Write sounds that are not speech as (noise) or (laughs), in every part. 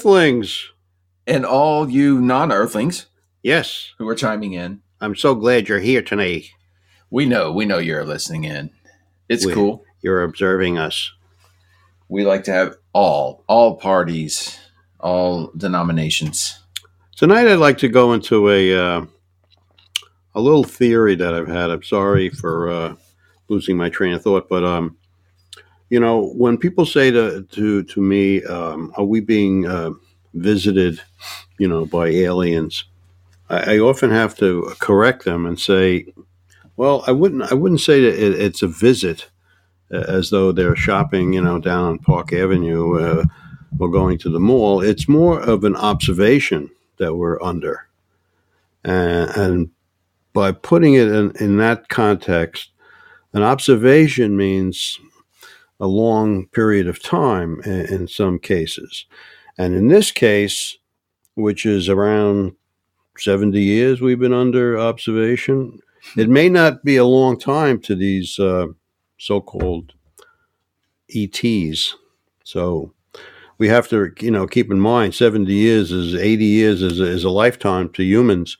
Earthlings. and all you non Earthlings Yes, who are chiming in. I'm so glad you're here tonight. We know, we know you're listening in. It's We- cool. You're observing us. We like to have all, all parties, all denominations. Tonight, I'd like to go into a uh, a little theory that I've had. I'm sorry for uh, losing my train of thought, but um, you know, when people say to to to me, um, "Are we being uh, visited?" You know, by aliens, I, I often have to correct them and say, "Well, I wouldn't. I wouldn't say that it, it's a visit." uh, As though they're shopping, you know, down on Park Avenue uh, or going to the mall. It's more of an observation that we're under. And, and by putting it in, in that context, an observation means a long period of time in, in some cases. And in this case, which is around 70 years we've been under observation, it may not be a long time to these uh, so called ETs. So we have to, you know, keep in mind 70 years is 80 years is, is a lifetime to humans.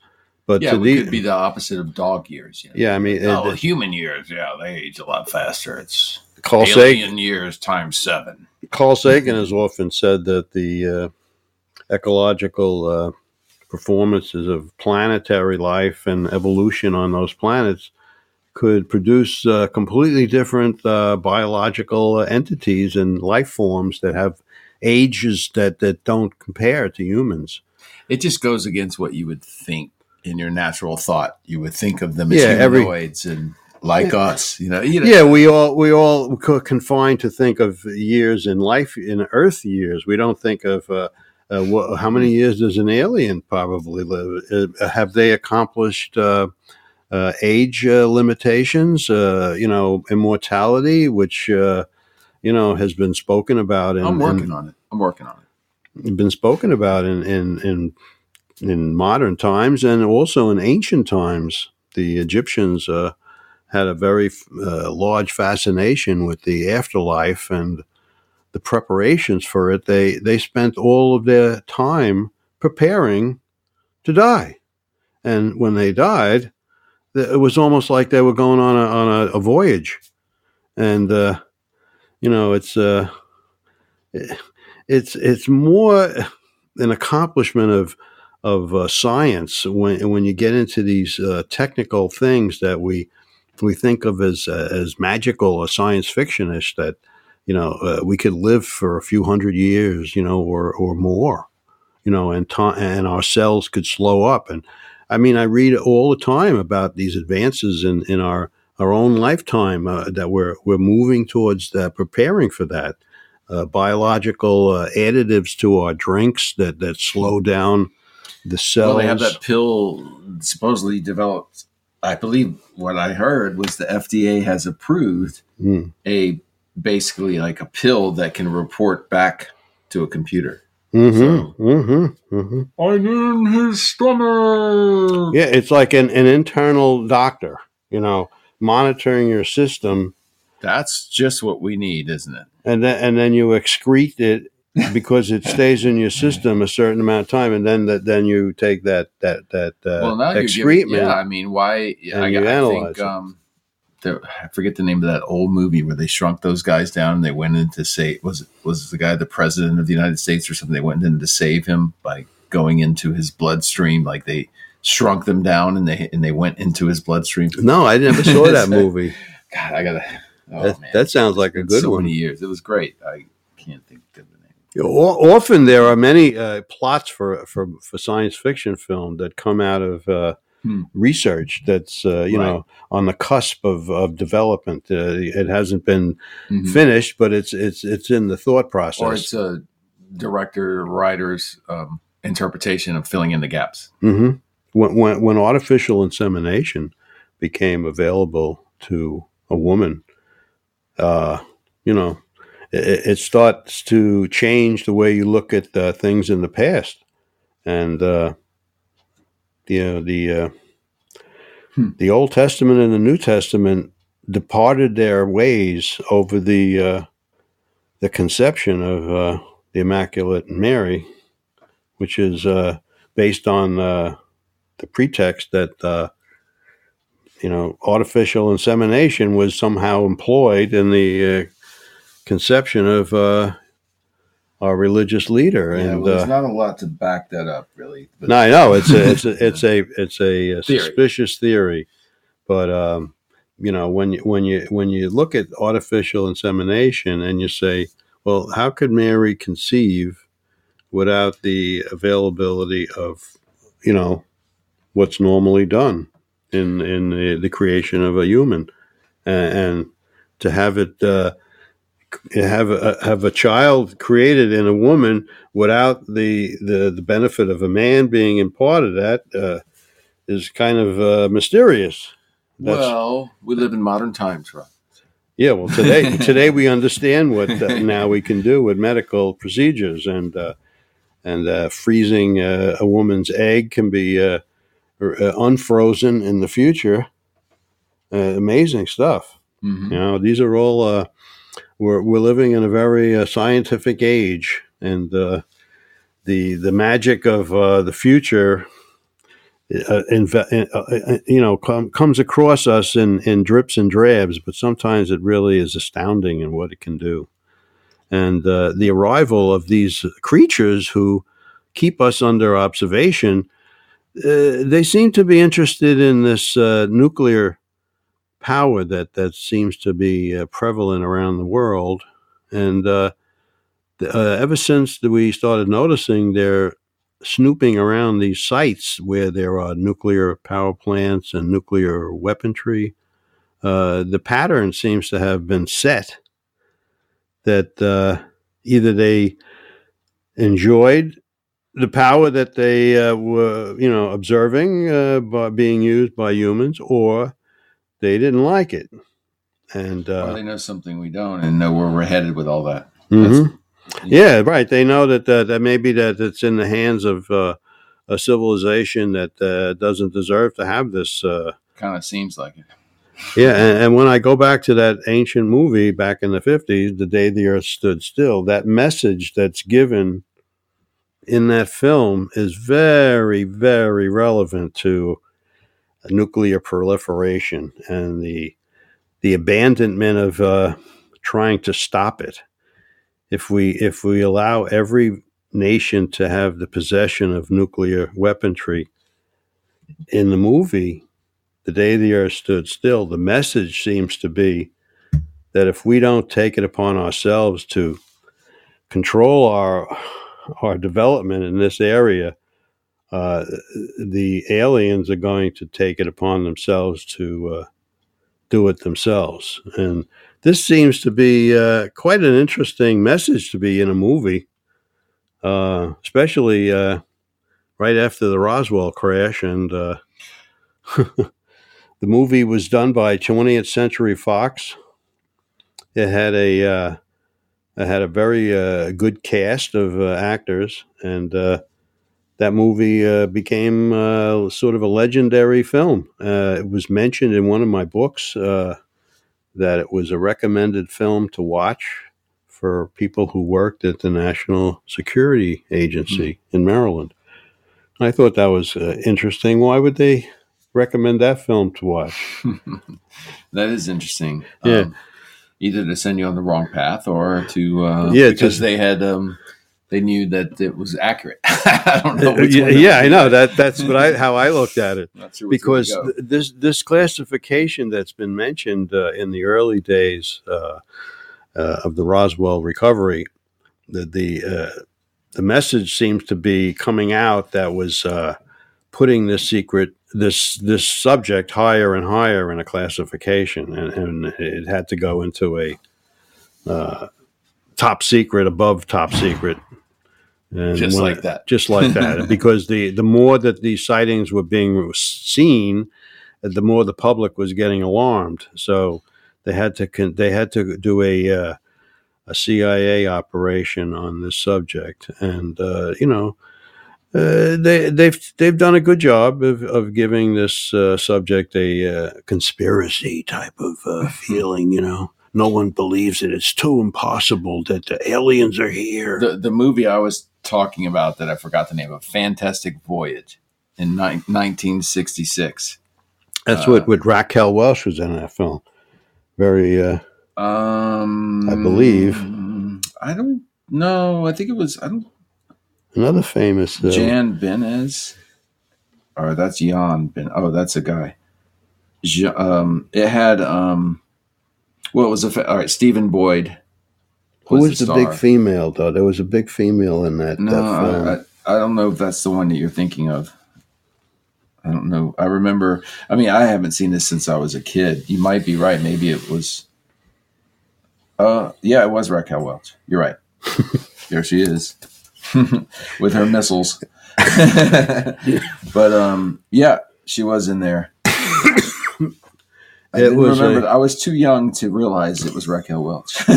But yeah, to the, could be the opposite of dog years. You know? yeah, I mean, Oh, uh, human years, yeah, they age a lot faster. It's Carl, Sagan, years times seven. Carl Sagan has often said that the uh, ecological uh, performances of planetary life and evolution on those planets could produce uh, completely different uh, biological uh, entities and life forms that have ages that, that don't compare to humans. It just goes against what you would think in your natural thought. You would think of them as Yeah, every- humanoids and like us. You know, you know Yeah, we all we all co- confined to think of years in life in Earth years. We don't think of uh, uh, wha how many years does an alien probably live? Uh, have they accomplished uh, uh, age uh, limitations? Uh, you know, immortality, which uh, you know has been spoken about. In, I'm working in- on it. I'm working on it. been spoken about in in in in modern times and also in ancient times. The Egyptians uh, had a very uh, large fascination with the afterlife and the preparations for it. They they spent all of their time preparing to die, and when they died, it was almost like they were going on a on a, a voyage, and uh, you know it's. Uh, it's it's more an accomplishment of of uh, science when when you get into these uh, technical things that we we think of as uh, as magical or science fictionish that you know uh, we could live for a few hundred years you know or or more you know and time and our cells could slow up and I mean I read all the time about these advances in in our our own lifetime uh, that we're we're moving towards uh, preparing for that uh, biological uh, additives to our drinks that, that slow down the cells. Well, they have that pill supposedly developed. I believe what I heard was the FDA has approved Mm. a basically like a pill that can report back to a computer. Mm-hmm, mm-hmm, mm-hmm. I'm in his stomach. Yeah, it's like an, an internal doctor, you know, monitoring your system, That's just what we need, isn't it? and then and then you excrete it because it stays in your system a certain amount of time, and then that then you take that that that uh, well, giving, yeah. I mean, why? and I, you I think um, I forget the name of that old movie where they shrunk those guys down and they went in to say was it was the guy the president of the United States or something? They went in to save him by going into his bloodstream, like they shrunk them down and they and they went into his bloodstream. No, I never saw that (laughs) movie. God, I gotta. Oh that, man, that sounds like a good so one. many years. It was great. I can't think of the name. O- Often there are many uh, plots for, for for science fiction film that come out of uh, Hmm. research that's uh, you Right. know on the cusp of, of development. Uh, it hasn't been Mhm. finished, but it's it's it's in the thought process. Or it's a director writer's um, interpretation of filling in the gaps. hmm When, when when artificial insemination became available to a woman, uh, you know, it, it starts to change the way you look at uh, things in the past, and uh, the uh, the uh, Hmm. the Old Testament and the New Testament departed their ways over the uh, the conception of uh, the Immaculate Mary, which is uh, based on uh, the pretext that uh, you know artificial insemination was somehow employed in the uh, conception of uh, our religious leader, Yeah, and well, there's uh, not a lot to back that up, really. But no, I know it's a (laughs) it's a it's a it's a, uh, Theory. suspicious theory, but um, you know when you when you when you look at artificial insemination and you say, well, how could Mary conceive without the availability of you know what's normally done in in the, the creation of a human, and, and to have it. Uh, have a have a child created in a woman without the the, the benefit of a man being imparted that uh, is kind of uh, mysterious. That's, well, we live in modern times, right? yeah, well today (laughs) today we understand what uh, now we can do with medical procedures and uh, and uh, freezing uh, a woman's egg can be uh, uh, unfrozen in the future. Uh, amazing stuff. Mhm. You know, these are all. We're we're living in a very uh, scientific age, and uh, the the magic of uh, the future, uh, uh, uh, you know, com- comes across us in in drips and drabs. But sometimes it really is astounding in what it can do, and the arrival of these creatures who keep us under observation. They seem to be interested in this nuclear power that that seems to be uh, prevalent around the world, and uh, the, uh, ever since we started noticing they're snooping around these sites where there are nuclear power plants and nuclear weaponry, uh, the pattern seems to have been set that uh, either they enjoyed the power that they uh, were, you know, observing uh, by being used by humans, or they didn't like it, and uh, they know something we don't and know where we're headed with all that. mhm. yeah, right. They know that uh, that maybe that it's in the hands of uh, a civilization that uh, doesn't deserve to have this. Uh, Kind of seems like it. yeah, and, and when I go back to that ancient movie back in the fifties, "The Day the Earth Stood Still," that message that's given in that film is very, very relevant to nuclear proliferation and the the abandonment of uh, trying to stop it. If we if we allow every nation to have the possession of nuclear weaponry, in the movie, the day the earth stood still, the message seems to be that if we don't take it upon ourselves to control our our development in this area, uh, the aliens are going to take it upon themselves to uh, do it themselves. And this seems to be uh, quite an interesting message to be in a movie, uh, especially uh, right after the Roswell crash. And uh, (laughs) the movie was done by 20th Century Fox. It had a it had a very good cast of actors, and that movie uh, became uh, sort of a legendary film. Uh, it was mentioned in one of my books uh, that it was a recommended film to watch for people who worked at the National Security Agency in Maryland. I thought that was uh, interesting. Why would they recommend that film to watch? (laughs) That is interesting. Yeah. Um, either to send you on the wrong path or to uh, Yeah, because to- they had um, they knew that it was accurate. (laughs) I don't know. Yeah, yeah. I know that. That's what I how I looked at it. Sure which way to because go. this this classification that's been mentioned uh, in the early days uh, uh, of the Roswell recovery the the uh, the message seems to be coming out that was uh, putting this secret this this subject higher and higher in a classification, and, and it had to go into a uh, top secret above top secret. And Just like it- that. just like (laughs) that, because the the more that these sightings were being seen, the more the public was getting alarmed. So they had to con- they had to do a uh, a CIA operation on this subject, and uh, you know. Uh, they they've they've done a good job of, of giving this uh, subject a uh, conspiracy type of uh, (laughs) feeling. You know, no one believes it. It's too impossible that the aliens are here. The the movie I was talking about that I forgot the name of, Fantastic Voyage, in ni- 1966. That's uh, what what Raquel Welch was in that film. Very uh, Um, I believe. I don't know. I think it was. I don't. another famous. Uh, Jan Benez, or that's Jan Ben. Oh, that's a guy. Um, it had um, well, it was a fa- all right. Stephen Boyd. Who was the, big star. female though? There was a big female in that, No, that. I, I, I don't know if that's the one that you're thinking of. I don't know. I remember. I mean, I haven't seen this since I was a kid. You might be right. Maybe it was. Uh, yeah, it was Raquel Welch. You're right. (laughs) there she is, (laughs) with her missiles. (laughs) but um, yeah, she was in there. I It was remember. a- I was too young to realize it was Raquel Welch. (laughs)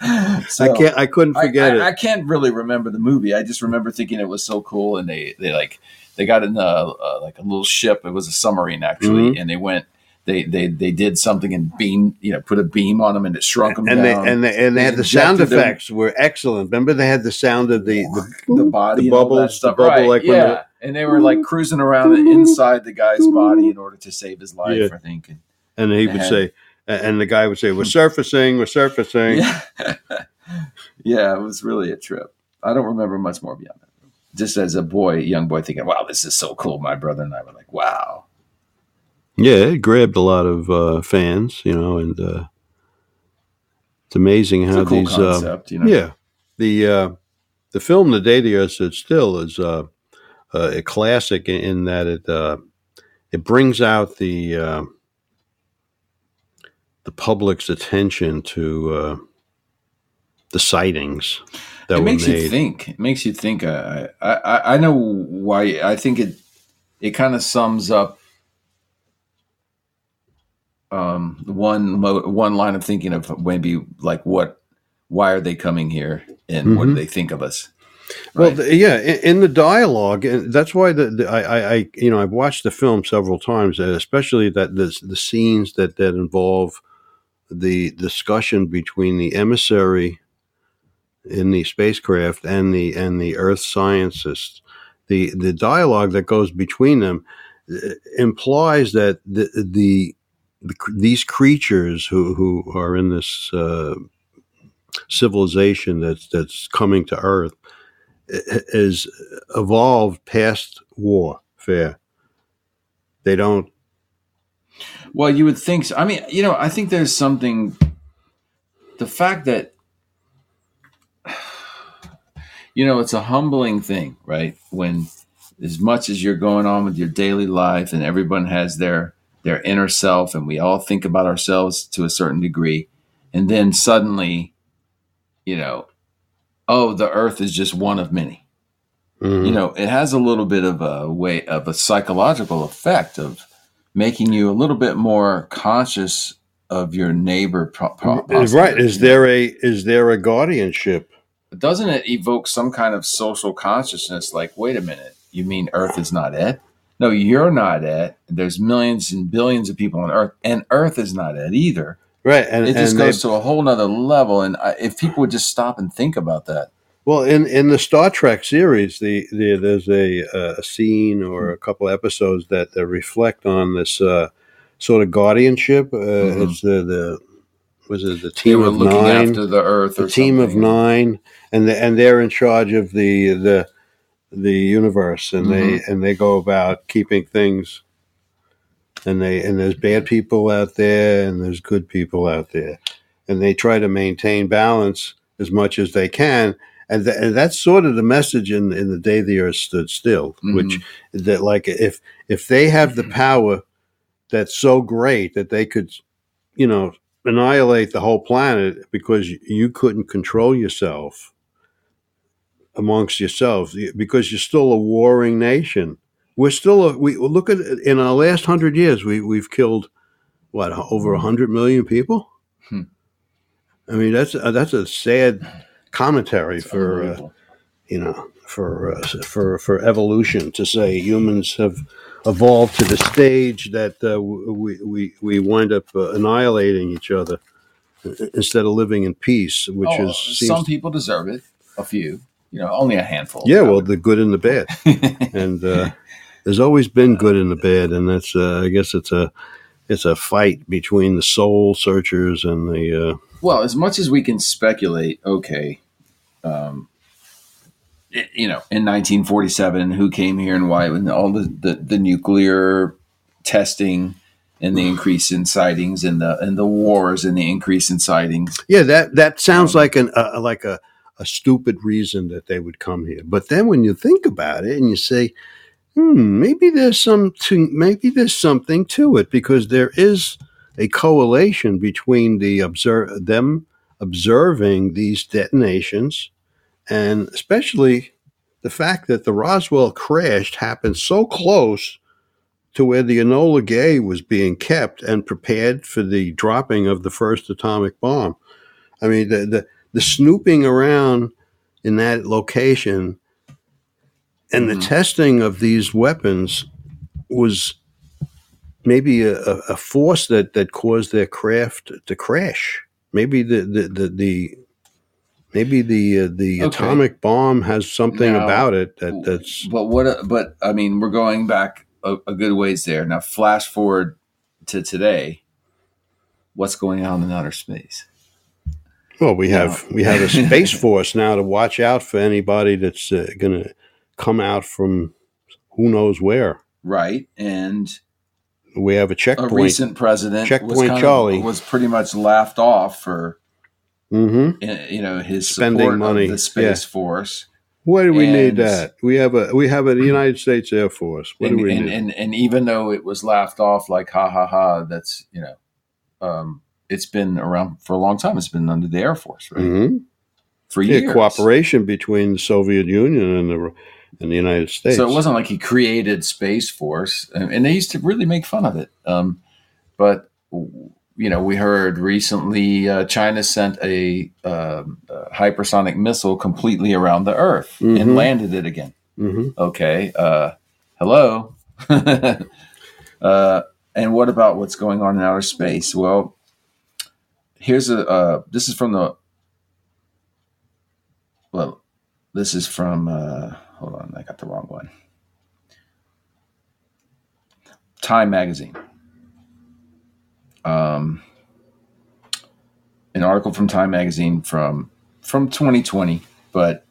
I can't. I couldn't forget I, it. I can't really remember the movie. I just remember thinking it was so cool, and they they like they got in a uh, like a little ship. It was a submarine actually, Mm-hmm. and they went. They, they they did something and beam you know put a beam on them and it shrunk them and they and they, and they They had the sound injected them- effects were excellent. Remember, they had the sound of the the, the body, the bubbles, the bubble, right? like when yeah, and they were like cruising around inside the guy's body in order to save his life. Yeah. I think. And, and he would say, and the guy would say, "We're surfacing, we're surfacing." yeah, (laughs) yeah, it was really a trip. I don't remember much more beyond that. Just as a boy, young boy, thinking, "Wow, this is so cool." My brother and I were like, "Wow." Yeah, it grabbed a lot of uh, fans, you know, and uh, it's amazing It's how a cool these. Uh, concept, you know. yeah, the uh, the film "The Day the Earth Stood Still" is uh, a classic in, in that it uh, it brings out the uh, the public's attention to uh, the sightings that it makes made. you think. It makes you think. I, I, I, know why. I think it, it kind of sums up um, one one line of thinking of maybe like what, why are they coming here, and what do Mhm. they think of us? Well, Right? the, yeah, in, in the dialogue, and that's why the, the I, I, I, you know, I've watched the film several times, especially that the the scenes that that involve the discussion between the emissary in the spacecraft and the and the Earth scientists. The the dialogue that goes between them uh, implies that the the, these creatures who who are in this uh, civilization that's that's coming to Earth is evolved past warfare. They don't. Well, you would think so. I mean, you know, I think there's something. The fact that, (sighs) you know, it's a humbling thing, right? When, as much as you're going on with your daily life, and everyone has their their inner self, and we all think about ourselves to a certain degree, and then suddenly, you know, oh, the Earth is just one of many Mhm. you know it has a little bit of a way of a psychological effect of making you a little bit more conscious of your neighbor pro- pro- right. Is there a is there a guardianship? doesn't it evoke some kind of social consciousness like wait a minute you mean earth is not it no you're not it there's millions and billions of people on earth and earth is not it either Right, and it just and goes they- to a whole nother level and I, if people would just stop and think about that well in in the Star Trek series, the, the there's a a scene or a couple episodes that, that reflect on this uh, sort of guardianship. Uh, Mhm. It's the the was it the they team were of looking nine? after the earth the or team of nine, and the, and they're in charge of the the the universe, and they Mm-hmm. and they go about keeping things. And they and there's bad people out there, and there's good people out there, and they try to maintain balance as much as they can. And, th- and that's sort of the message in, in the day the earth stood still, mm-hmm. which that like if if they have the mm-hmm. power that's so great that they could, you know, annihilate the whole planet because you couldn't control yourself amongst yourselves because you're still a warring nation. We're still a, we look at in our last hundred years we we've killed what over a hundred million people. Hmm. I mean that's a, that's a sad commentary It's for uh, you know for uh, for for evolution to say humans have evolved to the stage that uh, we we we wind up uh, annihilating each other instead of living in peace, which Oh, is some people deserve it. A few, you know, only a handful. yeah, well, the good and the bad, (laughs) and uh, there's always been good and the bad, and that's uh, I guess it's a it's a fight between the soul searchers and the uh, Well, as much as we can speculate, okay, um, i- you know, in 1947, who came here and why, and all the, the, the nuclear testing and the increase in sightings and the and the wars and the increase in sightings. yeah that that sounds Um, like an uh, like a a stupid reason that they would come here, but then when you think about it and you say. Hmm, maybe there's some to, maybe there's something to it because there is a correlation between the observe them observing these detonations and especially the fact that the Roswell crash happened so close to where the Enola Gay was being kept and prepared for the dropping of the first atomic bomb. I mean, the the, the snooping around in that location and the Mhm. testing of these weapons was maybe a, a a force that, that caused their craft to crash. Maybe the the, the, the maybe the uh, the Okay. atomic bomb has something Now, about it that that's But what? But I mean, we're going back a, a good ways there. Now, flash forward to today. What's going on in outer space? well we have we have a (laughs) space force now to watch out for anybody that's uh, going to come out from who knows where. Right, and We have a a checkpoint. recent president was, Checkpoint Charlie. of, was pretty much laughed off for hmm uh, you know his Spending money, the space force. Why do we need that? We have a we have a United States Air Force. What and, do we and, need? and and even though it was laughed off like ha ha ha, that's you know, um, it's been around for a long time. It's been under the Air Force, right? Mhm. For Yeah, years. cooperation between the Soviet Union and the and the United States. So it wasn't like he created Space Force, and, they used to really make fun of it. Um, but you know, we heard recently uh, China sent a, um, a hypersonic missile completely around the Earth Mhm. and landed it again. hmm Okay, uh, hello. (laughs) uh, and what about what's going on in outer space? Well, here's a. Uh, this is from the. Well, this is from. Hold on, I got the wrong one. Time magazine. Um, an article from Time magazine from from 2020, but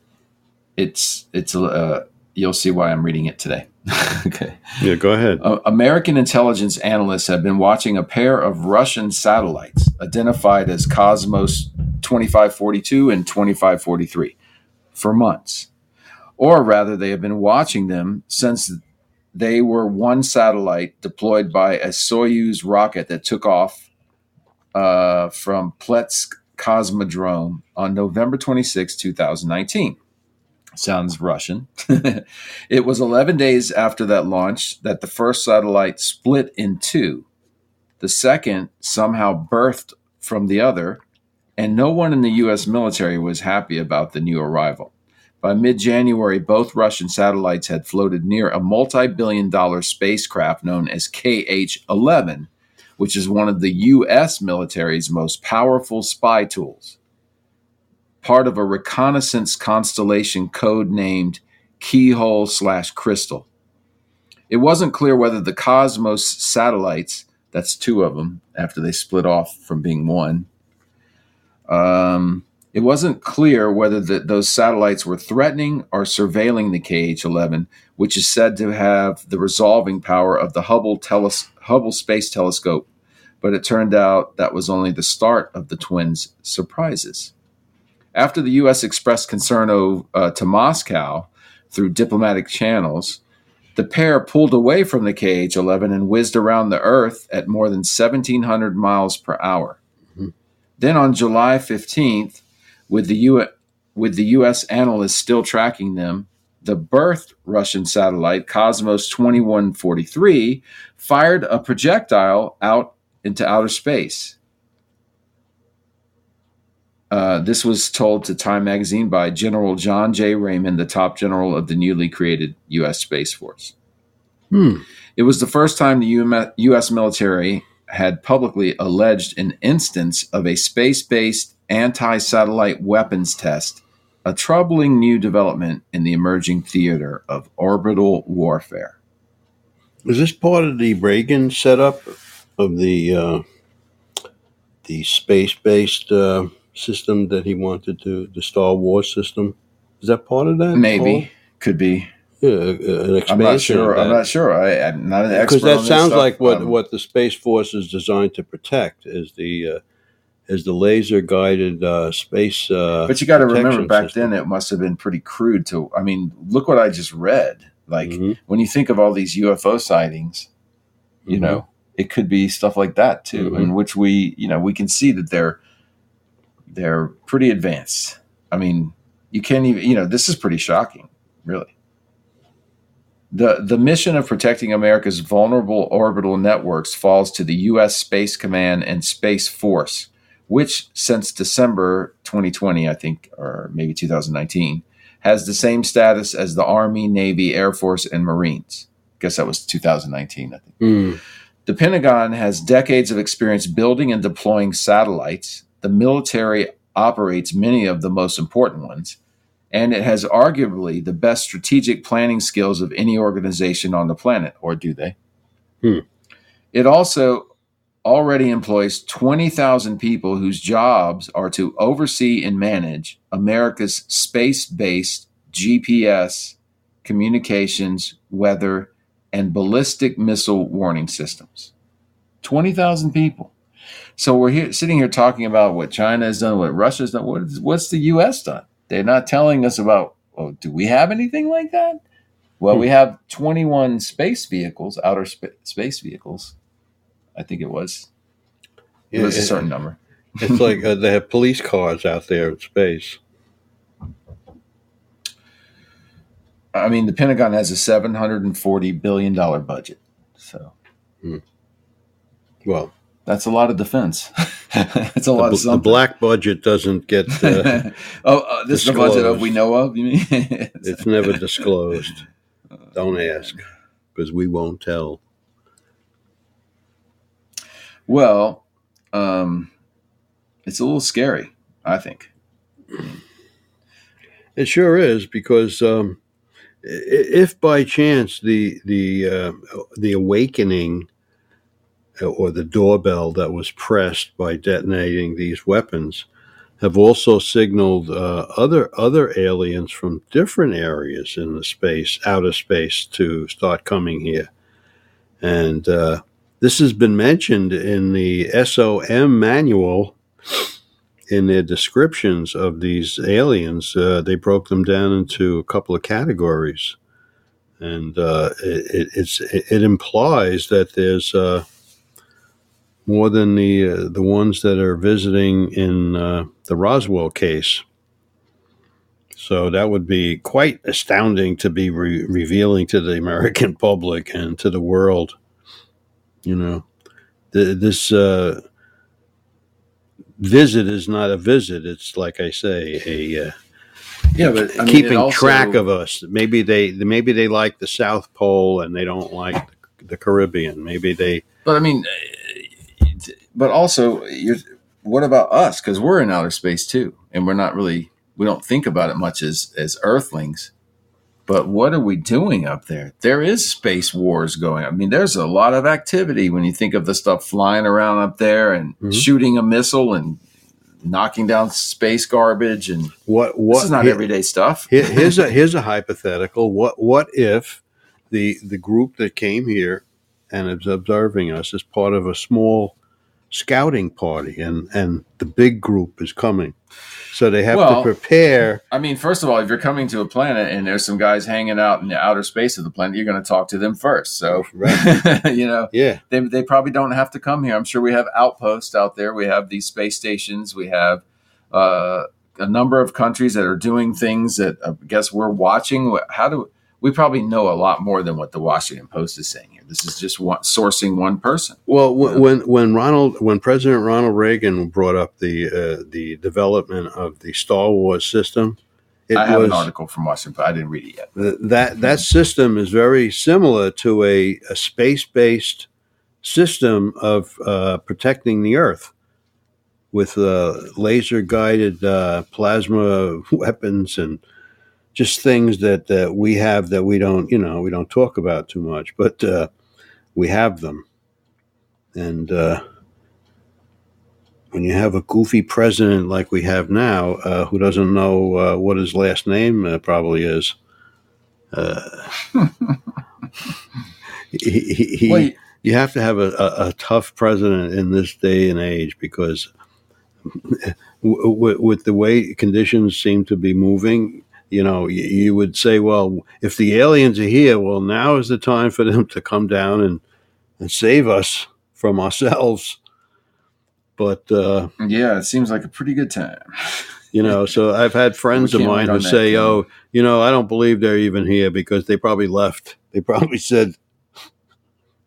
it's it's uh, you'll see why I'm reading it today. (laughs) okay. Yeah, go ahead. Uh, American intelligence analysts have been watching a pair of Russian satellites identified as Cosmos 2542 and 2543 for months. Or rather, they have been watching them since they were one satellite deployed by a Soyuz rocket that took off uh, from Plesetsk Cosmodrome on November 26, 2019. Sounds Russian. (laughs) it was 11 days after that launch that the first satellite split in two. The second somehow birthed from the other, and no one in the U.S. military was happy about the new arrival. By mid January, both Russian satellites had floated near a multi billion dollar spacecraft known as KH 11, which is one of the U.S. military's most powerful spy tools. Part of a reconnaissance constellation code named Keyhole slash Crystal. It wasn't clear whether the Cosmos satellites, that's two of them after they split off from being one, um, it wasn't clear whether the, those satellites were threatening or surveilling the KH 11, which is said to have the resolving power of the Hubble, teles- Hubble Space Telescope. But it turned out that was only the start of the twins' surprises. After the U.S. expressed concern o- uh, to Moscow through diplomatic channels, the pair pulled away from the KH 11 and whizzed around the Earth at more than 1,700 miles per hour. Then on July 15th, with the, U- with the U.S. analysts still tracking them, the birthed Russian satellite Cosmos 2143 fired a projectile out into outer space. Uh, this was told to Time magazine by General John J. Raymond, the top general of the newly created U.S. Space Force. Hmm. It was the first time the U.S. military had publicly alleged an instance of a space based anti satellite weapons test, a troubling new development in the emerging theater of orbital warfare. Is this part of the Reagan setup of the uh, the space based uh, system that he wanted to the Star Wars system? Is that part of that? Maybe, could be. Yeah, uh, an expansion. I'm not sure. I'm not sure. I, I'm not an expert. because that sounds stuff. like what Um, what the space force is designed to protect is the uh, is the laser guided uh, space. Uh, But you got to remember, back system. then it must have been pretty crude. To I mean, look what I just read. Like Mhm. when you think of all these UFO sightings, you Mhm. know, it could be stuff like that too, Mhm. in which we, you know, we can see that they're they're pretty advanced. I mean, you can't even, you know, this is pretty shocking, really. The the mission of protecting America's vulnerable orbital networks falls to the U.S. Space Command and Space Force, which since December 2020, I think, or maybe 2019, has the same status as the Army, Navy, Air Force, and Marines. I guess that was 2019, I think. Mm. The Pentagon has decades of experience building and deploying satellites. The military operates many of the most important ones, and it has arguably the best strategic planning skills of any organization on the planet, or do they? Hmm. It also already employs 20,000 people whose jobs are to oversee and manage America's space based GPS, communications, weather, and ballistic missile warning systems. 20,000 people. So we're here sitting here talking about what China has done, what Russia's done, what is, what's the US done? They're not telling us about, oh, do we have anything like that? Well, we hmm. have 21 space vehicles, outer spa- space vehicles. I think it was. It Yeah, was a certain number. It's like uh, they have police cars out there in space. I mean, the Pentagon has a $740 billion budget. So Well, that's a lot of defense. (laughs) it's a lot the, the black budget doesn't get. (laughs) Uh, oh, uh, this is the budget of we know of. You mean? (laughs) it's never disclosed. Don't ask, because we won't tell. Well, um, it's a little scary. I think. It sure is because um, if by chance the the uh, the awakening uh, or the doorbell that was pressed by detonating these weapons have also signaled uh, other other aliens from different areas in the space outer space to start coming here, and uh, this has been mentioned in the SOM manual in their descriptions of these aliens, uh, they broke them down into a couple of categories, and uh, it, it, implies that there's uh, more than the uh, the ones that are visiting in uh, the Roswell case. So that would be quite astounding to be re- revealing to the American (laughs) public and to the world. You know, Th- this. Uh, visit is not a visit. It's like I say, a uh, Yeah, but I mean, keeping also- track of us. Maybe they maybe they like the South Pole and they don't like the Caribbean. Maybe they But I mean, but also, you're, what about us? Because we're in outer space too, and we're not really we don't think about it much as as Earthlings. But what are we doing up there? There is space wars going. I mean, there's a lot of activity when you think of the stuff flying around up there and Mhm. shooting a missile and knocking down space garbage. And what what this is not here- everyday stuff. here- here's a here's a hypothetical. What what if the the group that came here and is observing us is part of a small scouting party, and and the big group is coming, so they have Well- to prepare. I mean, first of all, if you're coming to a planet and there's some guys hanging out in the outer space of the planet, you're going to talk to them first. So, (laughs) you know, Yeah, they, they probably don't have to come here. I'm sure we have outposts out there. We have these space stations. We have uh, a number of countries that are doing things that I guess we're watching. How do we probably know a lot more than what the Washington Post is saying? This is just one, sourcing one person. Well, w- when when Ronald when President Ronald Reagan brought up the uh, the development of the Star Wars system, it I have was an article from Washington. Post. I didn't read it yet. th- that that system is very similar to a, a space based system of uh, protecting the Earth with uh, laser guided uh, plasma (laughs) weapons and just things that uh, we have that we don't you know we don't talk about too much, but uh, we have them and. Uh, when you have a goofy president like we have now, uh, who doesn't know uh, what his last name uh, probably is, uh, (laughs) he, he, he- you- have to have a, a, a tough president in this day and age because w- with the way conditions seem to be moving, you know, you, you would say, well, if the aliens are here, well, now is the time for them to come down and, and save us from ourselves. But uh, Yeah, it seems like a pretty good time. you know, so (laughs) I've had friends of mine who say, thing. "Oh, you know, I don't believe they're even here because they probably left. They probably said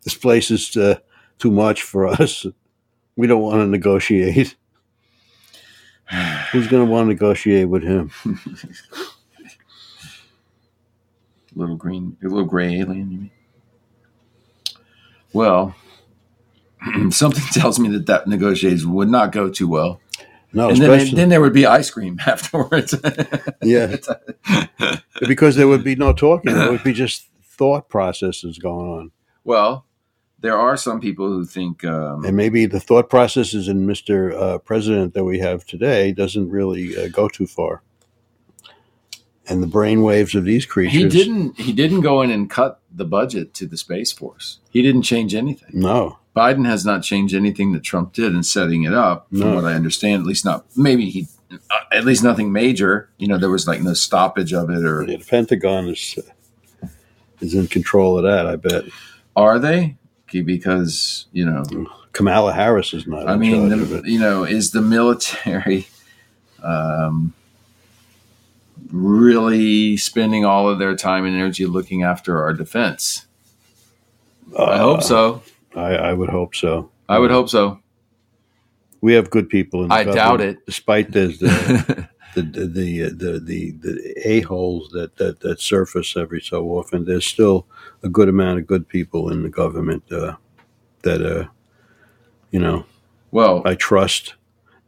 this place is uh, too much for us. We don't want to negotiate. Who's going to want to negotiate with him? (laughs) little green, little gray alien. You mean? Well, (clears throat) something (laughs) tells me that that negotiation would not go too well, No, and then, then there would be ice cream (laughs) afterwards. yeah, (laughs) because there would be no talking. There would be (clears throat) just thought processes going on, well, there are some people who think, um, and maybe the thought processes in Mister uh, President that we have today doesn't really uh, go too far. And the brain waves of these creatures. he didn't. He didn't go in and cut the budget to the space force. He didn't change anything. No, Biden has not changed anything that Trump did in setting it up, from No. what I understand. At least not. Maybe he. Uh, at least nothing major. You know, there was like no stoppage of it, or the Pentagon is is in control of that. I bet are they? Because you know, Kamala Harris is not. I mean, the, you know, is the military (laughs) um, really spending all of their time and energy looking after our defense? I hope Uh, so. I, I would hope so. I would hope so. We have good people in. The I doubt it. despite (laughs) the the the the the, the, the a holes that, that that surface every so often. There's still a good amount of good people in the government uh, that uh, you know well, I trust,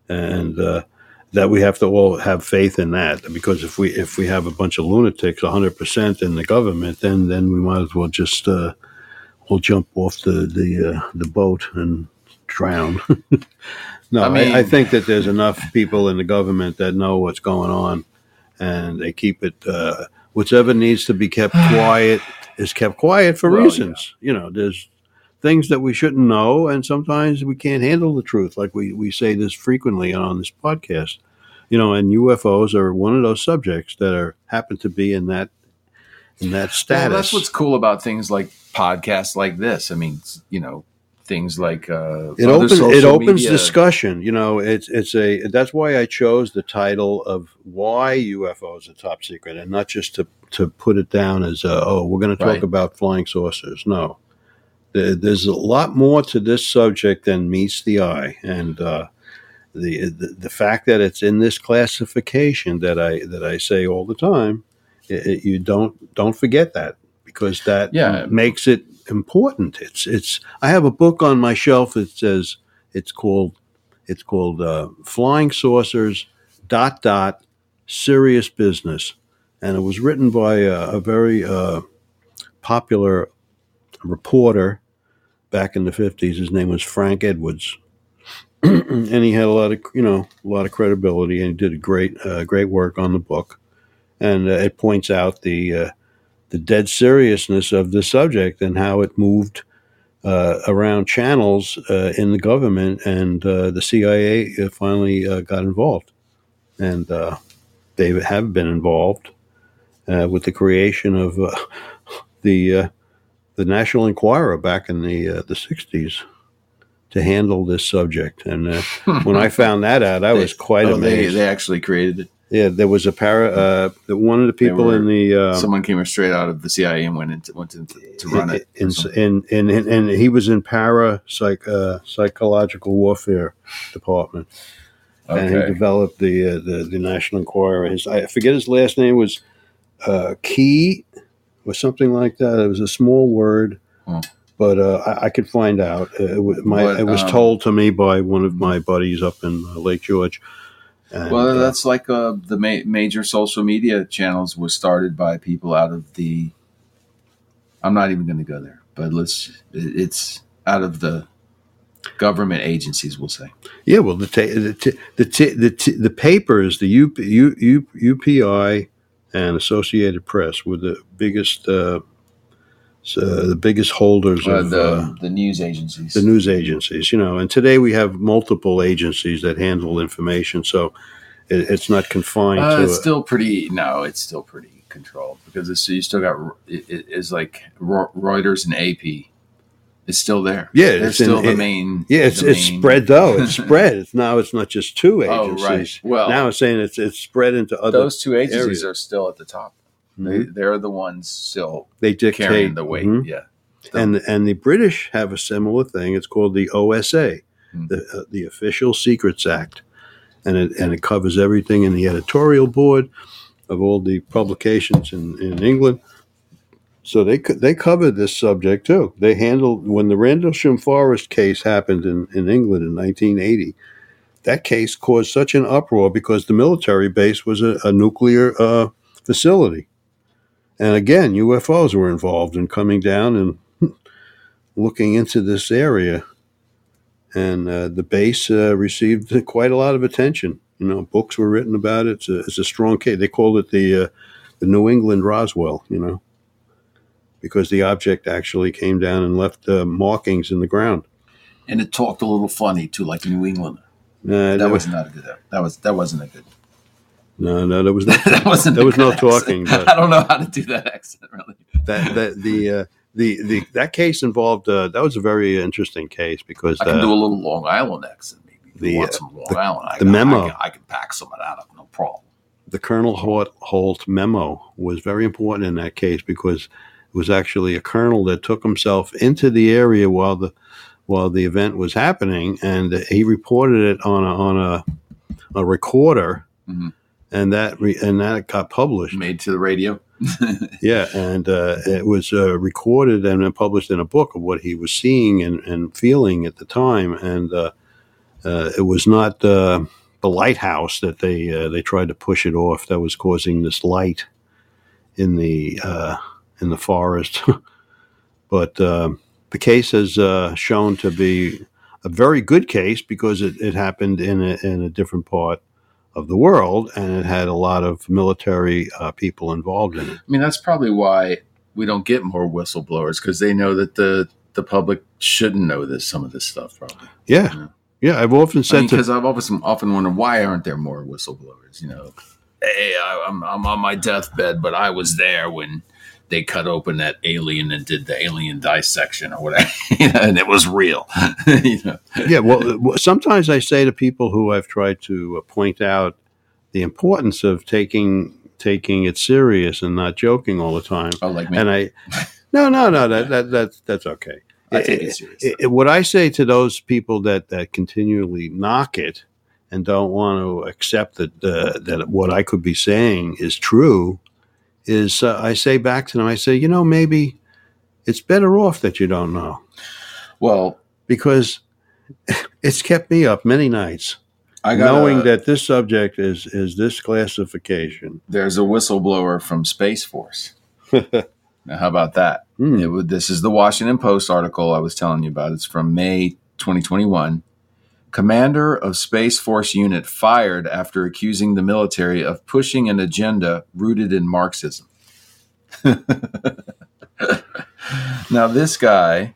and uh, that we have to all have faith in that. Because if we if we have a bunch of lunatics, hundred percent in the government, then then we might as well just uh, we'll jump off the the uh, the boat and drown. (laughs) no, I I, mean- I, think that there's enough people in the government that know what's going on, and they keep it. Uh, whatever needs to be kept (sighs) quiet is kept quiet for Well, reasons. You know, there's things that we shouldn't know, and sometimes we can't handle the truth. Like we, we say this frequently on this podcast, you know, and UFOs are one of those subjects that are happen to be in that in that (laughs) status. Well, that's what's cool about things like podcasts like this. I mean, you know, things like uh, it opens it opens media- discussion. You know, it's it's a that's why I chose the title of why UFOs are top secret, and not just to to put it down as uh, oh we're going to talk Right. about flying saucers. No, there's a lot more to this subject than meets the eye, and uh, the, the the fact that it's in this classification that I that I say all the time, it, it- you don't don't forget that because that Yeah. makes it important. It's it's. I have a book on my shelf that says it's called it's called uh, Flying Saucers dot dot Serious Business, and it was written by a, a very uh, popular reporter back in the fifties. His name was Frank Edwards. (clears throat) and he had a lot of you know a lot of credibility and he did great uh, great work on the book and uh, it points out the uh, the dead seriousness of the subject and how it moved uh, around channels uh, in the government, and uh, the CIA finally got involved, and they have been involved with the creation of (laughs) the the National Enquirer back in the uh, the '60s to handle this subject. And uh, (laughs) when I found that out, I was quite Oh, amazed. they actually created it. yeah, there was a para. Uh, one of the people were- in the uh, Someone came straight out of the CIA and went into went into to run it. something. in, in, in, and he was in para psych, uh, psychological warfare department, and he developed the, uh, the the National Enquirer. His I forget his last name was uh, Key or something like that. It was a small word, but uh, I, I could find out. Uh, It, was, my, What, it was um, told to me by one of my buddies up in uh, Lake George. And, Well, uh, that's like uh, the ma- major social media channels was started by people out of the. I'm not even going to go there, but let's. it- It's out of the government agencies, we'll say. Yeah, well, the ta- the t- the t- the, t- the papers, the U- U- U- UPI and Associated Press were the biggest uh, uh, the biggest holders Uh, of the uh, the news agencies. the news agencies. You know, and today we have multiple agencies that handle information, so it, it's not confined Uh, to. it's a- still pretty. No, it's still pretty controlled because it's you still got it, it- it's like Reuters and AP. It's still there. Yeah, they're it's in- still the it- main. yeah, it's it's main- spread though. It's (laughs) spread. It's now it's not just two agencies. Oh, right. Well, now it's saying it's it's spread into other. those two agencies areas. are still at the top. Mhm. They, they're the ones still they dictate carrying the weight. Mhm. Yeah. and and the British have a similar thing. It's called the OSA, Hmm. the uh, the Official Secrets Act, and it and it covers everything in the editorial board of all the publications in, in England. So they they covered this subject too. They handled when the Rendlesham Forest case happened in, in England in 1980. That case caused such an uproar because the military base was a, a nuclear uh, facility, and again UFOs were involved in coming down and (laughs) looking into this area, and uh, the base uh, received quite a lot of attention. You know, books were written about it. It's a, it's a strong case. They called it the uh, the New England Roswell. You know, because the object actually came down and left uh, markings in the ground. And it talked a little funny too, like New England. Uh, That was not a good. That was that wasn't a good. no, no, there was (laughs) no, that wasn't. there a was no talking. (laughs) I don't know how to do that accent really. that that the uh, the the that case involved uh, that was a very interesting case because I can do a little Long Island accent. Maybe the, you want uh, some Long Island. I the got- memo. I can, I can pack some of that up, no problem. the Colonel Halt, Halt memo was very important in that case because it was actually a colonel that took himself into the area while the while the event was happening, and he reported it on a on a, a recorder, Mhm. and that re, and that got published. Made to the radio. (laughs) Yeah, and uh, it was uh, recorded and then published in a book of what he was seeing and, and feeling at the time, and uh, uh, it was not uh, the lighthouse that they uh, they tried to push it off that was causing this light in the uh, in the forest, (laughs) but um the case has uh, shown to be a very good case because it, it happened in a, in a different part of the world, and it had a lot of military uh, people involved in it. I mean, that's probably why we don't get more whistleblowers because they know that the the public shouldn't know this some of this stuff. Probably. Yeah, Yeah. yeah. I've often said because I've always often wondered why aren't there more whistleblowers? You know, hey, I, I'm I'm on my deathbed, but I was there when they cut open that alien and did the alien dissection or whatever, (laughs) you know, and it was real. (laughs) you know, yeah. Well, sometimes I say to people who I've tried to uh, point out the importance of taking taking it serious and not joking all the time. oh, like me, And I, no, no, no. That (laughs) that that's that's okay. I take it- it serious. it- what I say to those people that that continually knock it and don't want to accept that uh, that what I could be saying is true is uh, I say back to them. I say, you know, maybe it's better off that you don't know well, because (laughs) it's kept me up many nights I got knowing a- that this subject is is this classification. there's a whistleblower from Space Force. (laughs) now, how about that? Hmm. It this is the Washington Post article I was telling you about. It's from May 2021. Commander of Space Force unit fired after accusing the military of pushing an agenda rooted in Marxism. (laughs) now, this guy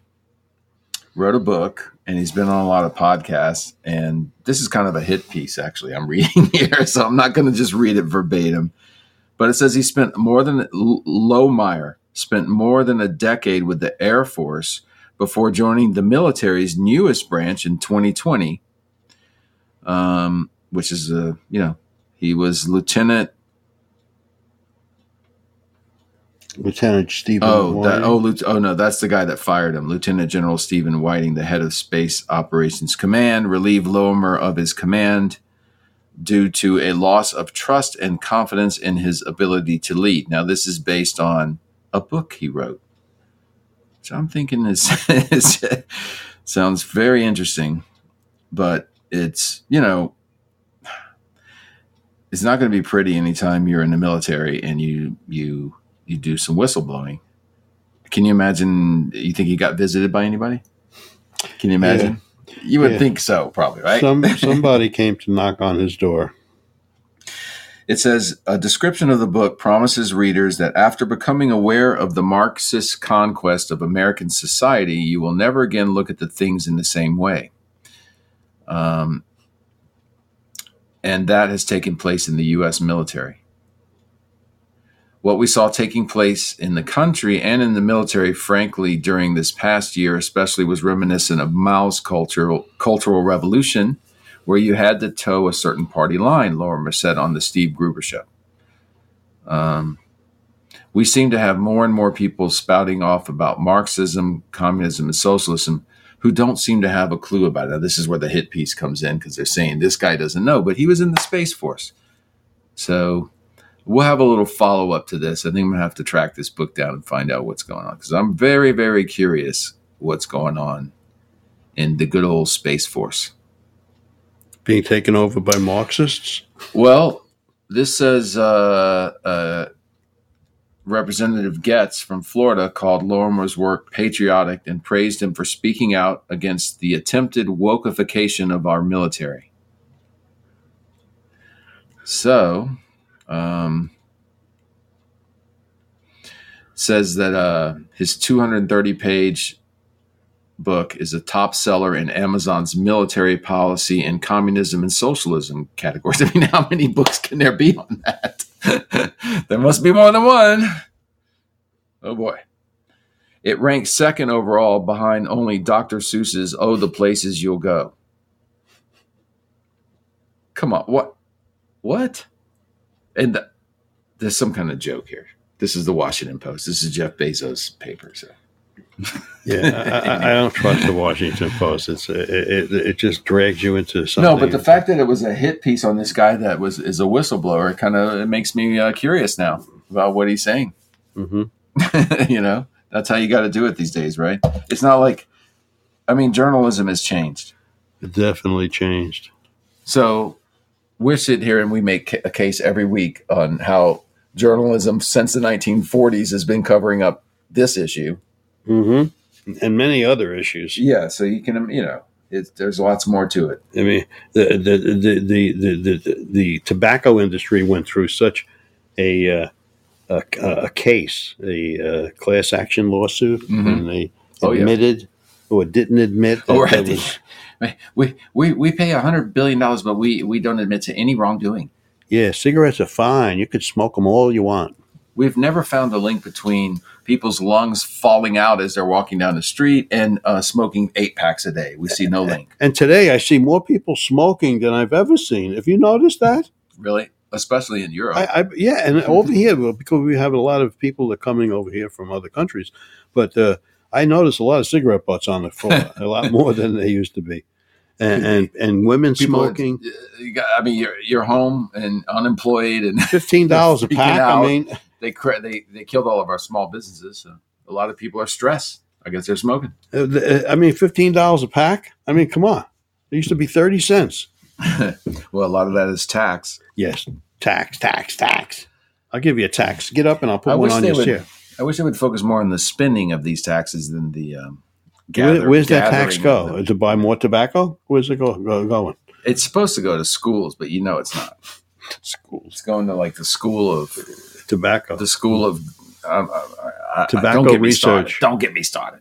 wrote a book and he's been on a lot of podcasts. And this is kind of a hit piece, actually. I'm (laughs) reading here, so I'm not going to just read it verbatim. But it says he spent more than Lohmeier spent more than a decade with the Air Force before joining the military's newest branch in 2020, um, which is a you know he was lieutenant. Lieutenant Stephen. Oh, that, oh, oh no, that's the guy that fired him. Lieutenant General Stephen Whiting, the head of Space Operations Command, relieved Lohmeier of his command due to a loss of trust and confidence in his ability to lead. Now, this is based on a book he wrote, which I'm thinking is, (laughs) is sounds very interesting, but it's you know it's not going to be pretty anytime you're in the military and you you you do some whistleblowing. Can you imagine? You think he got visited by anybody? Can you imagine? You would Yeah. think so, probably, right? Some (laughs) somebody came to knock on his door. It says a description of the book promises readers that after becoming aware of the Marxist conquest of American society, you will never again look at the things in the same way. Um, and that has taken place in the U.S. military. What we saw taking place in the country and in the military, frankly, during this past year, especially, was reminiscent of Mao's cultural cultural revolution, where you had to toe a certain party line, Lorimer said on the Steve Gruber show. Um, we seem to have more and more people spouting off about Marxism, communism, and socialism who don't seem to have a clue about it. Now, this is where the hit piece comes in because they're saying this guy doesn't know, but he was in the Space Force. So we'll have a little follow up to this. I think I'm going to have to track this book down and find out what's going on because I'm very, very curious what's going on in the good old Space Force. Being taken over by Marxists. Well, this says uh, uh, Representative Gaetz from Florida called Lorimer's work patriotic and praised him for speaking out against the attempted wokeification of our military. So, um, says that uh, his 230 page book is a top seller in Amazon's military policy and communism and socialism categories. (laughs) I mean, how many books can there be on that? (laughs) there must be more than one. Oh boy. It ranks second overall behind only Dr. Seuss's Oh, the Places You'll Go. Come on, what? What? And th- there's some kind of joke here. This is the Washington Post. This is Jeff Bezos' paper. So. Yeah, (laughs) I, I, don't trust the Washington Post. It's it, it, it just drags you into something. No, but the fact that it was a hit piece on this guy that was is a whistleblower kind of it makes me uh, curious now about what he's saying. hmm (laughs) you know, that's how you got to do it these days, right? It's not like, I mean, journalism has changed. it definitely changed. So we're sitting here and we make a case every week on how journalism since the 1940s has been covering up this issue. Hmm And many other issues. Yeah, so you can, you know, it's, there's lots more to it. I mean, the the the the the, the, the tobacco industry went through such a uh, a, a case, a uh, class action lawsuit, Mhm. and they Oh, yeah. admitted or didn't admit that Oh, right. was. (laughs) We, we, we pay a hundred billion dollars, but we, we don't admit to any wrongdoing. Yeah, cigarettes are fine. You could smoke them all you want. We've never found a link between people's lungs falling out as they're walking down the street and uh, smoking eight packs a day. We see no link. And today I see more people smoking than I've ever seen. Have you noticed that? Really, especially in Europe. I, I yeah, and over here well, because we have a lot of people that are coming over here from other countries, but uh, I notice a lot of cigarette butts on the floor, (laughs) a lot more than they used to be, and and, and women People- smoking. you got, I mean, you're you're home and unemployed, and (laughs) Fifteen dollars a pack. out. I mean, they they they killed all of our small businesses. So a lot of people are stressed. I guess they're smoking. uh, uh, I mean, fifteen dollars a pack. I mean, come on. It used to be thirty cents. (laughs) well, a lot of that is tax. Yes, tax, tax, tax. I'll give you a tax. Get up and I'll put I one on your would- chair. I wish they would focus more on the spending of these taxes than the. Um, Where, where's that tax go? To buy more tobacco? Where's it go, go going? It's supposed to go to schools, but you know it's not. Schools. It's going to like the school of Tobacco. the school of um, uh, I- I- Tobacco don't get me research. Don't get me started.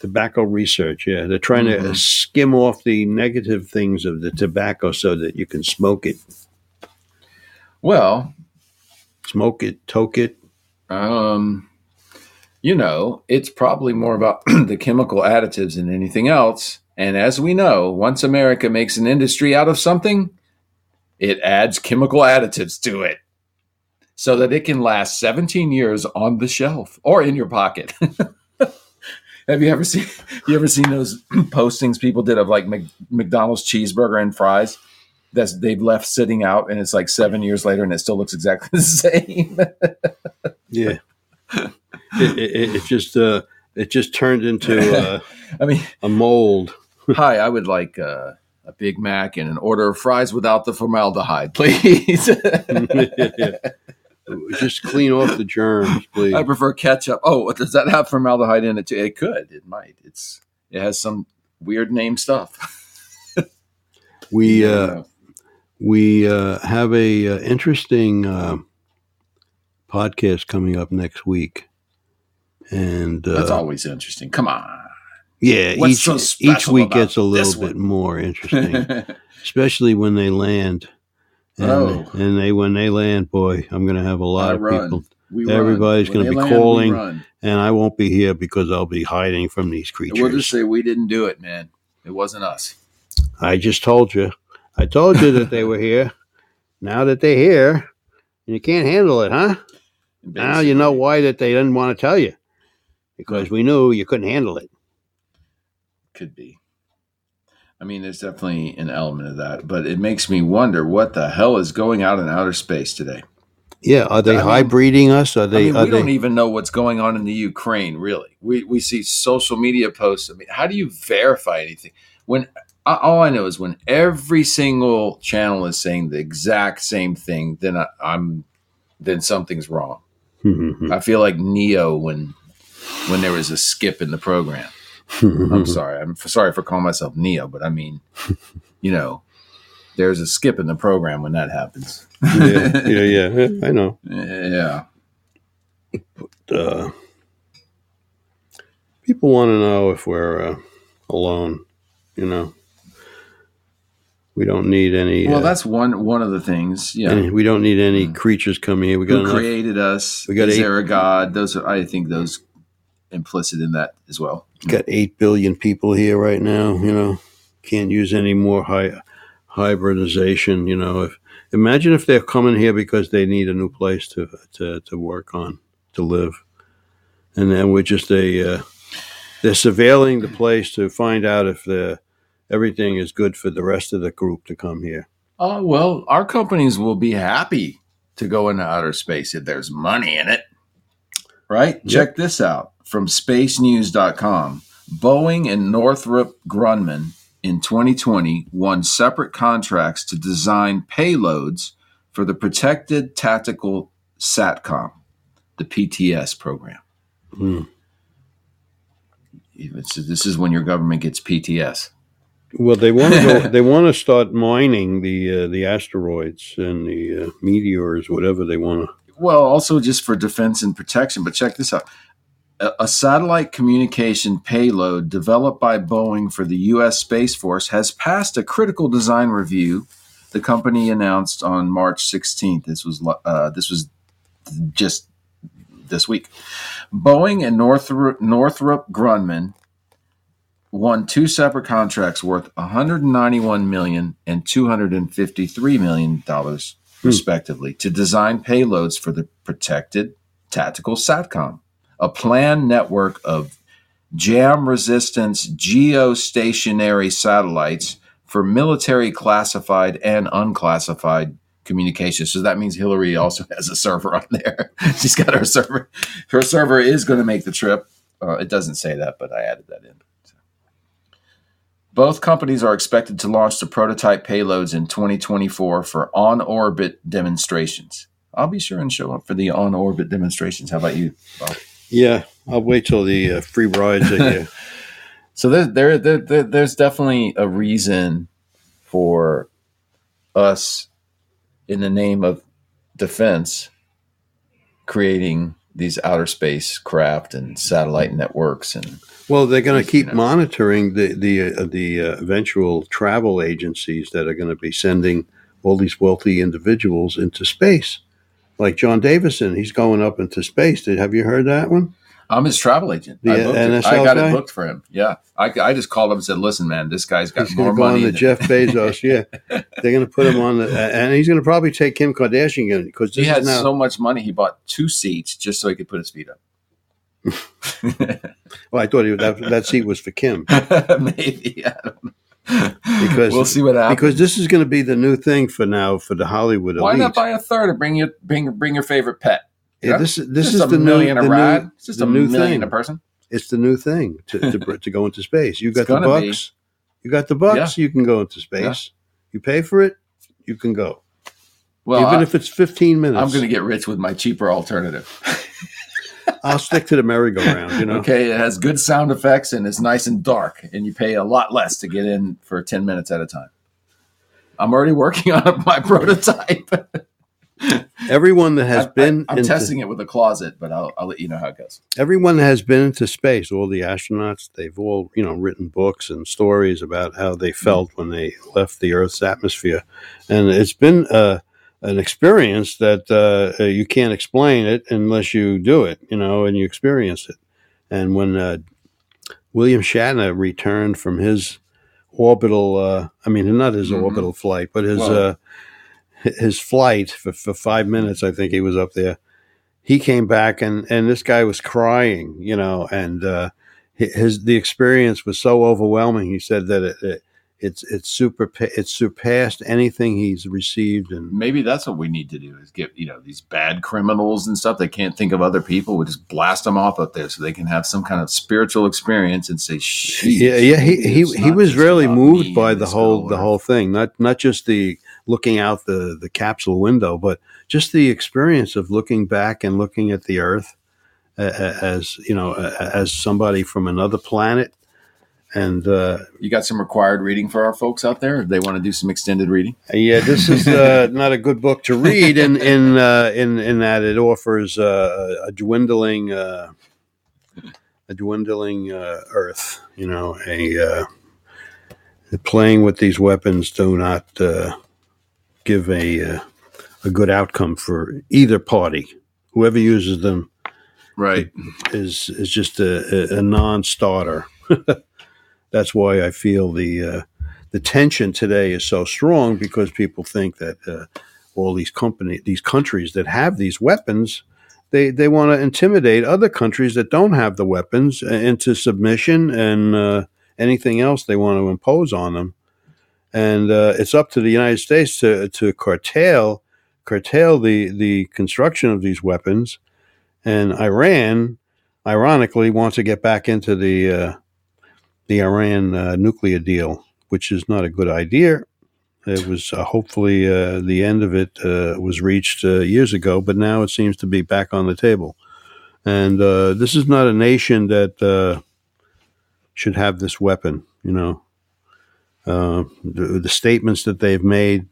Tobacco research. Yeah, they're trying to Mhm. skim off the negative things of the tobacco so that you can smoke it, Well, smoke it, toke it. um, you know, it's probably more about (clears throat) the chemical additives than anything else. And as we know, once America makes an industry out of something, it adds chemical additives to it so that it can last 17 years on the shelf or in your pocket. (laughs) Have you ever seen you ever seen those (clears throat) postings people did of like Mc, McDonald's cheeseburger and fries that's they've left sitting out and it's like 7 years later and it still looks exactly (laughs) the same. Yeah, it, it, it just uh, it just turned into uh, (laughs) I mean, a mold. (laughs) hi, I would like uh, a Big Mac and an order of fries without the formaldehyde, (laughs) please. just clean off the germs, please. I prefer ketchup. Oh, does that have formaldehyde in it too? It could. It might. It's it has some weird name stuff. We uh, we uh, have a uh, interesting uh, podcast coming up next week, and uh, That's always interesting. Come on. yeah, What's each so each week gets a little bit more interesting, (laughs) especially when they land. And, Oh. and they when they land, boy, I'm going to have a lot I of run. people, We Everybody's gonna be land, calling. and I won't be here because I'll be hiding from these creatures. We'll just say we didn't do it, man. It wasn't us. I just told you. I told you that they were here. (laughs) Now that they're here, and you can't handle it, huh? Now you know why that they didn't want to tell you. Because we knew you couldn't handle it. could be. I mean, there's definitely an element of that, but it makes me wonder what the hell is going out in outer space today. Yeah, are they I mean- hybriding us? Are they? I mean, are we don't even know what's going on in the Ukraine. Really, we we see social media posts. I mean, how do you verify anything when all I know is when every single channel is saying the exact same thing? Then I, I'm then something's wrong. I feel like Neo when when there was a skip in the program. I'm sorry. I'm f- sorry for calling myself Neo, but I mean, you know, there's a skip in the program when that happens. yeah, yeah, yeah, I know. yeah. Uh, people want to know if we're uh, alone. You know, we don't need any. Well, uh, that's one one of the things. Yeah. any- we don't need any creatures coming here. We got Who enough. created us? We got Is eight- there a God? Those are, I think, those implicit in that as well. got eight billion people here right now. You know, can't use any more hy- hybridization. You know, if imagine if they're coming here because they need a new place to to, to work on to live, and then we're just a uh, they're surveilling the place to find out if the everything is good for the rest of the group to come here. Oh well, our companies will be happy to go into outer space if there's money in it. Right? Check this out from spacenews.com. Boeing and Northrop Grumman in 2020 won separate contracts to design payloads for the Protected Tactical SATCOM, the PTS program. Hmm. Even so this is when your government gets PTS. Well, they want to go. (laughs) they want to start mining the uh, the asteroids and the uh, meteors, whatever they want to. Well, also just for defense and protection. But check this out a, a satellite communication payload developed by Boeing for the U.S. Space Force has passed a critical design review. The company announced on March 16th. This was uh, this was just this week. Boeing and Northrop, Northrop Grumman won two separate contracts worth 191 million and 253 million dollars respectively to design payloads for the protected tactical satcom a planned network of jam resistance geostationary satellites for military classified and unclassified communications. So that means hillary also has a server on there. (laughs) She's got her server. Her server is going to make the trip. Uh, it doesn't say that but i added that in both companies are expected to launch the prototype payloads in 2024 for on orbit demonstrations. I'll be sure and show up for the on orbit demonstrations. How about you? Bob? Yeah, I'll wait till the uh, free rides. (laughs) So there, there, there, there, there's definitely a reason for us, in the name of defense, creating these outer space craft and satellite networks and Well, they're going to keep know. monitoring the the uh, the uh, eventual travel agencies that are going to be sending all these wealthy individuals into space, like John Davison. He's going up into space. Did have you heard that one? I'm his travel agent. I, The it. NSL I got guy? it booked for him. Yeah, I, I just called him and said, "Listen, man, this guy's got He's more going to on money." the than- Jeff (laughs) Bezos. Yeah, they're going to put him on the, and he's going to probably take Kim Kardashian because he had now. so much money, he bought two seats just so he could put his feet up. (laughs) (laughs) well, I thought that that seat was for Kim (laughs) Maybe I don't know. Because- we'll see what happens. because this is going to be the new thing for now for the Hollywood Why elite. not buy a third and bring your bring bring your favorite pet? yeah, this this Just is a the new million the a ride. new, It's just a new million thing. a person. It's the new thing to to, to go into space. You got the gonna be. bucks. You got the bucks. You can go into space. You pay for it. You can go, Well, even I, if it's fifteen minutes. I'm going to get rich with my cheaper alternative. (laughs) I'll stick to the merry-go-round. You know. Okay, it has good sound effects and it's nice and dark, and you pay a lot less to get in for 10 minutes at a time. I'm already working (laughs) on my prototype. Everyone that has I- been I, am testing it with a closet, but I'll, I'll let you know how it goes. everyone that has been into space, all the astronauts, they've all you know written books and stories about how they felt when they left the Earth's atmosphere, and it's been uh, an experience that uh, you can't explain it unless you do it, you know, and you experience it. And when uh, William Shatner returned from his orbital, uh, I mean, not his Mhm. orbital flight, but his uh, his flight for, for five minutes, I think he was up there he came back and and this guy was crying you know and uh his the experience was so overwhelming he said that it, it it's it's super it surpassed anything he's received and Maybe that's what we need to do is get, you know, these bad criminals and stuff that can't think of other people. We just blast them off up there so they can have some kind of spiritual experience and say, yeah yeah he he, he was really moved by the whole the whole thing not not just the looking out the the capsule window but just the experience of looking back and looking at the earth as you know as somebody from another planet and uh You got some required reading for our folks out there? They want to do some extended reading? Yeah, this is uh, (laughs) not a good book to read in in uh, in in that it offers uh, a dwindling uh, a dwindling uh, Earth. You know, a uh, playing with these weapons do not uh, give a uh, a good outcome for either party. Whoever uses them Right. is is just a, a, a non-starter. (laughs) That's why I feel the uh, the tension today is so strong because people think that uh, all these company these countries that have these weapons they they want to intimidate other countries that don't have the weapons into submission and uh, anything else they want to impose on them. And uh, it's up to the United States to to curtail curtail the the construction of these weapons and Iran, ironically, wants to get back into the uh, the Iran uh, nuclear deal, which is not a good idea. It was uh, hopefully uh, the end of it uh, was reached uh, years ago, but now it seems to be back on the table. And this is not a nation that should have this weapon. You know, the, the statements that they've made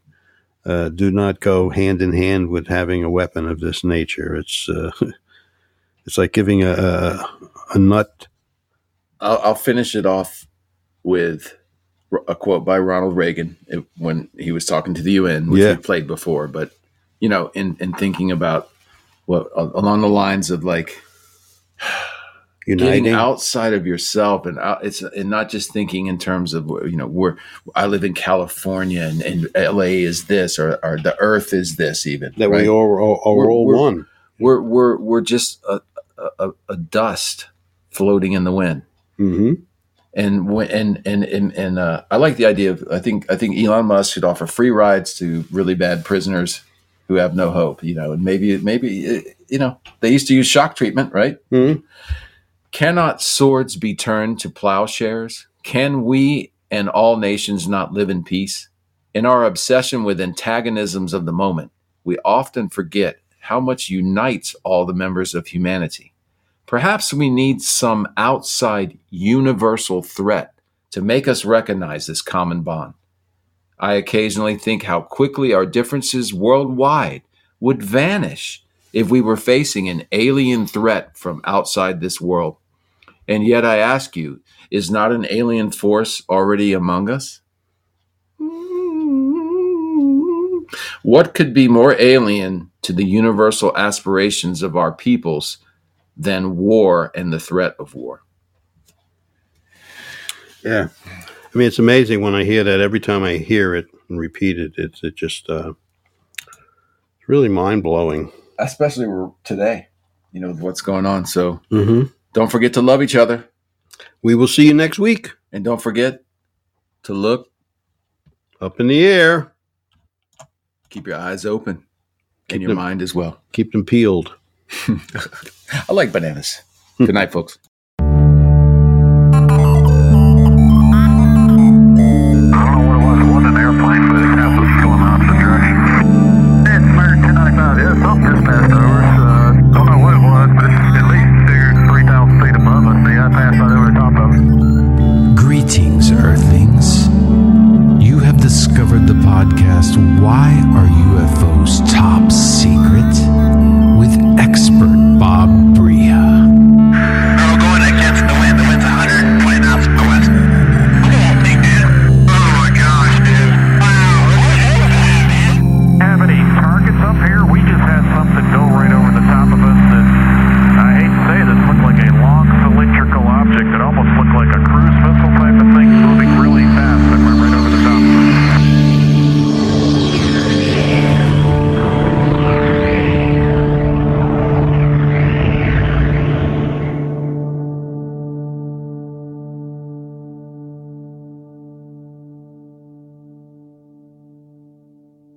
do not go hand in hand with having a weapon of this nature. It's (laughs) it's like giving a, a, a nut. I'll, I'll finish it off with a quote by Ronald Reagan eh, when he was talking to the UN, which Yeah. we played before. But you know, in in thinking about what along the lines of like (sighs) Uniting. getting outside of yourself and out, it's and not just thinking in terms of you know where I live in California and, and LA is this or, or the Earth is this even that right? we all, all, all We're- all we're- one. we're we're we're just a, a, a dust floating in the wind. Hmm and when and and and, and uh, I like the idea of I think I think Elon Musk should offer free rides to really bad prisoners who have no hope. You know, and maybe maybe you know they used to use shock treatment, right? hmm Cannot swords be turned to plowshares? Can we and all nations not live in peace? In our obsession with antagonisms of the moment, we often forget how much unites all the members of humanity. Perhaps we need some outside universal threat to make us recognize this common bond. I occasionally think how quickly our differences worldwide would vanish if we were facing an alien threat from outside this world? And yet I ask you, is not an alien force already among us? What could be more alien to the universal aspirations of our peoples than war and the threat of war? Yeah. I mean, it's amazing when I hear that. Every time I hear it and repeat it, it's it just uh, it's really mind blowing. Especially today, you know, what's going on. So Mm-hmm. don't forget to love each other. We will see you next week. And don't forget to look, Up in the air. keep your eyes open Keep and your them- mind as well. Keep them peeled. (laughs) I like bananas. Good night, folks.